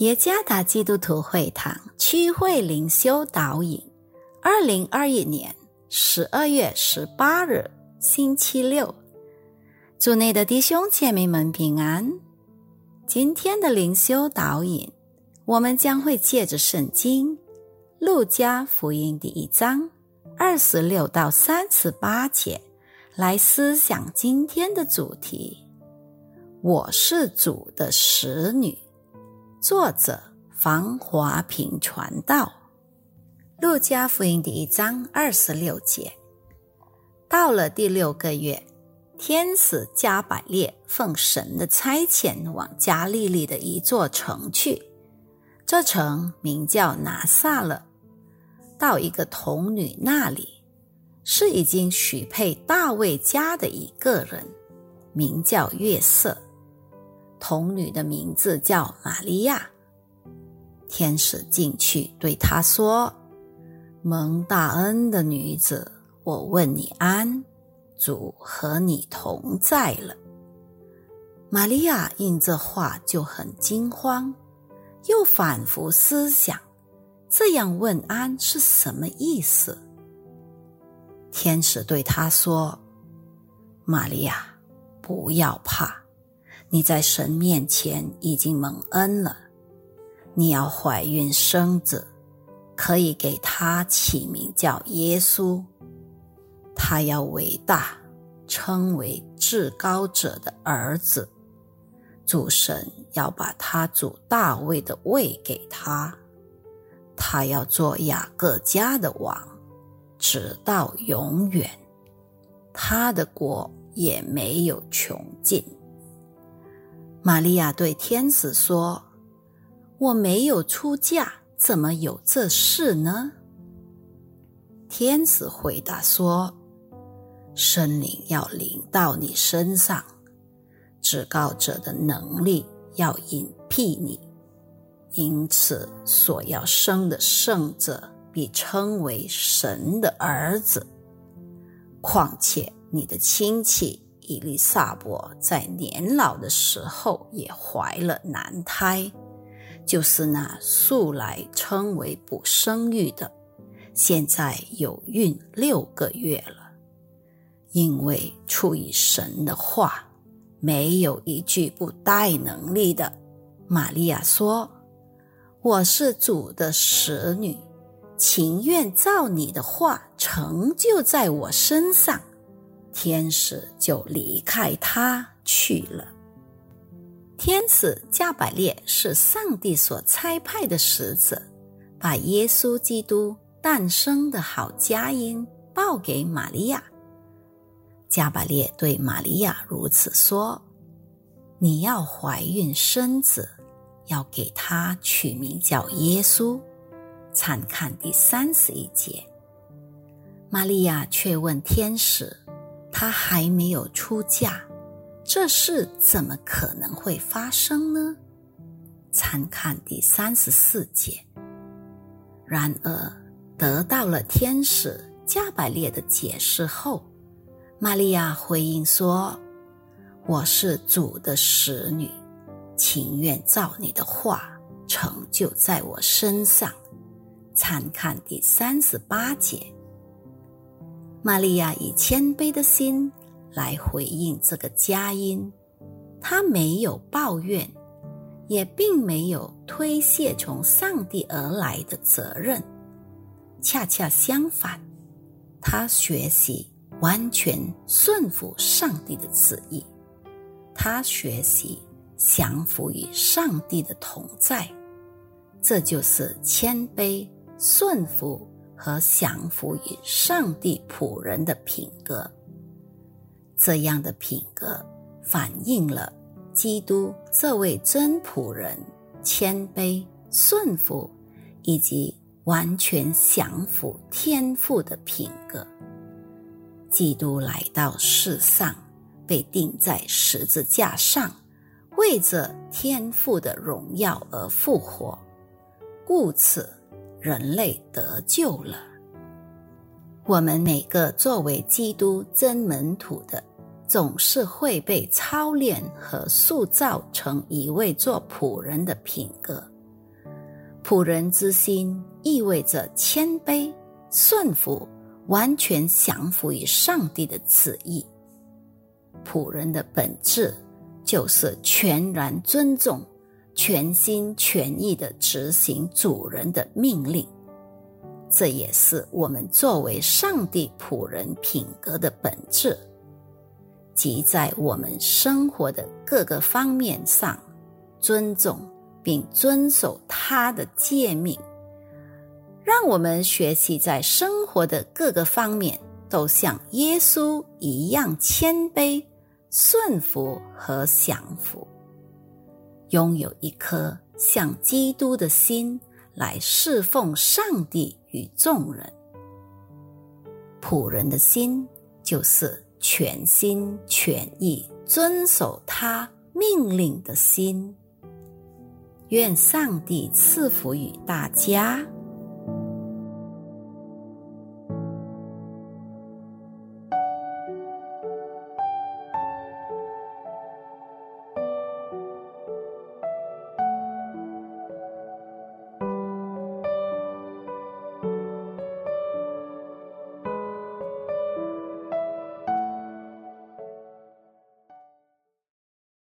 耶加达基督徒会堂区会灵修导引，二零二一年十二月十八日星期六，祝内的弟兄姐妹们平安。今天的灵修导引，我们将会借着圣经《路加福音》第一章二十六到三十八节来思想今天的主题：我是主的使女。作者房华平传道，《路加福音》第一章二十六节。到了第六个月，天使加百列奉神的差遣往加利利的一座城去，这城名叫拿撒勒。到一个童女那里，是已经许配大卫家的一个人，名叫约瑟。童女的名字叫玛利亚。天使进去对她说：“蒙大恩的女子，我问你安，主和你同在了。”玛利亚应这话就很惊慌，又反复思想，这样问安是什么意思？天使对她说：“玛利亚，不要怕。”你在神面前已经蒙恩了，你要怀孕生子，可以给他起名叫耶稣。他要伟大，称为至高者的儿子。主神要把他主大卫的位给他，他要做雅各家的王，直到永远。他的国也没有穷尽。玛利亚对天使说：“我没有出嫁，怎么有这事呢？”天使回答说：“神灵要临到你身上，至高者的能力要隐蔽你，因此所要生的圣者必称为神的儿子。况且你的亲戚。”伊丽莎伯在年老的时候也怀了男胎，就是那素来称为不生育的，现在有孕六个月了。因为出于神的话，没有一句不带能力的。玛利亚说：“我是主的使女，情愿照你的话成就在我身上。”天使就离开他去了。天使加百列是上帝所差派的使者，把耶稣基督诞生的好佳音报给玛利亚。加百列对玛利亚如此说：“你要怀孕生子，要给他取名叫耶稣。”参看第三十一节。玛利亚却问天使。她还没有出嫁，这事怎么可能会发生呢？参看第三十四节。然而，得到了天使加百列的解释后，玛利亚回应说：“我是主的使女，情愿照你的话成就在我身上。”参看第三十八节。玛利亚以谦卑的心来回应这个佳音，她没有抱怨，也并没有推卸从上帝而来的责任。恰恰相反，她学习完全顺服上帝的旨意，她学习降服于上帝的同在。这就是谦卑顺服。和降服于上帝仆人的品格，这样的品格反映了基督这位真仆人谦卑顺服以及完全降服天父的品格。基督来到世上，被钉在十字架上，为着天父的荣耀而复活，故此。人类得救了。我们每个作为基督真门徒的，总是会被操练和塑造成一位做仆人的品格，仆人之心意味着谦卑、顺服，完全降服于上帝的旨意。仆人的本质就是全然尊重、全心全意的执行主人的命令。这也是我们作为上帝仆人品格的本质，即在我们生活的各个方面上尊重并遵守他的诫命。让我们学习在生活的各个方面都像耶稣一样谦卑、顺服和降服，拥有一颗像基督的心。来侍奉上帝与众人，仆人的心就是全心全意遵守他命令的心。愿上帝赐福于大家。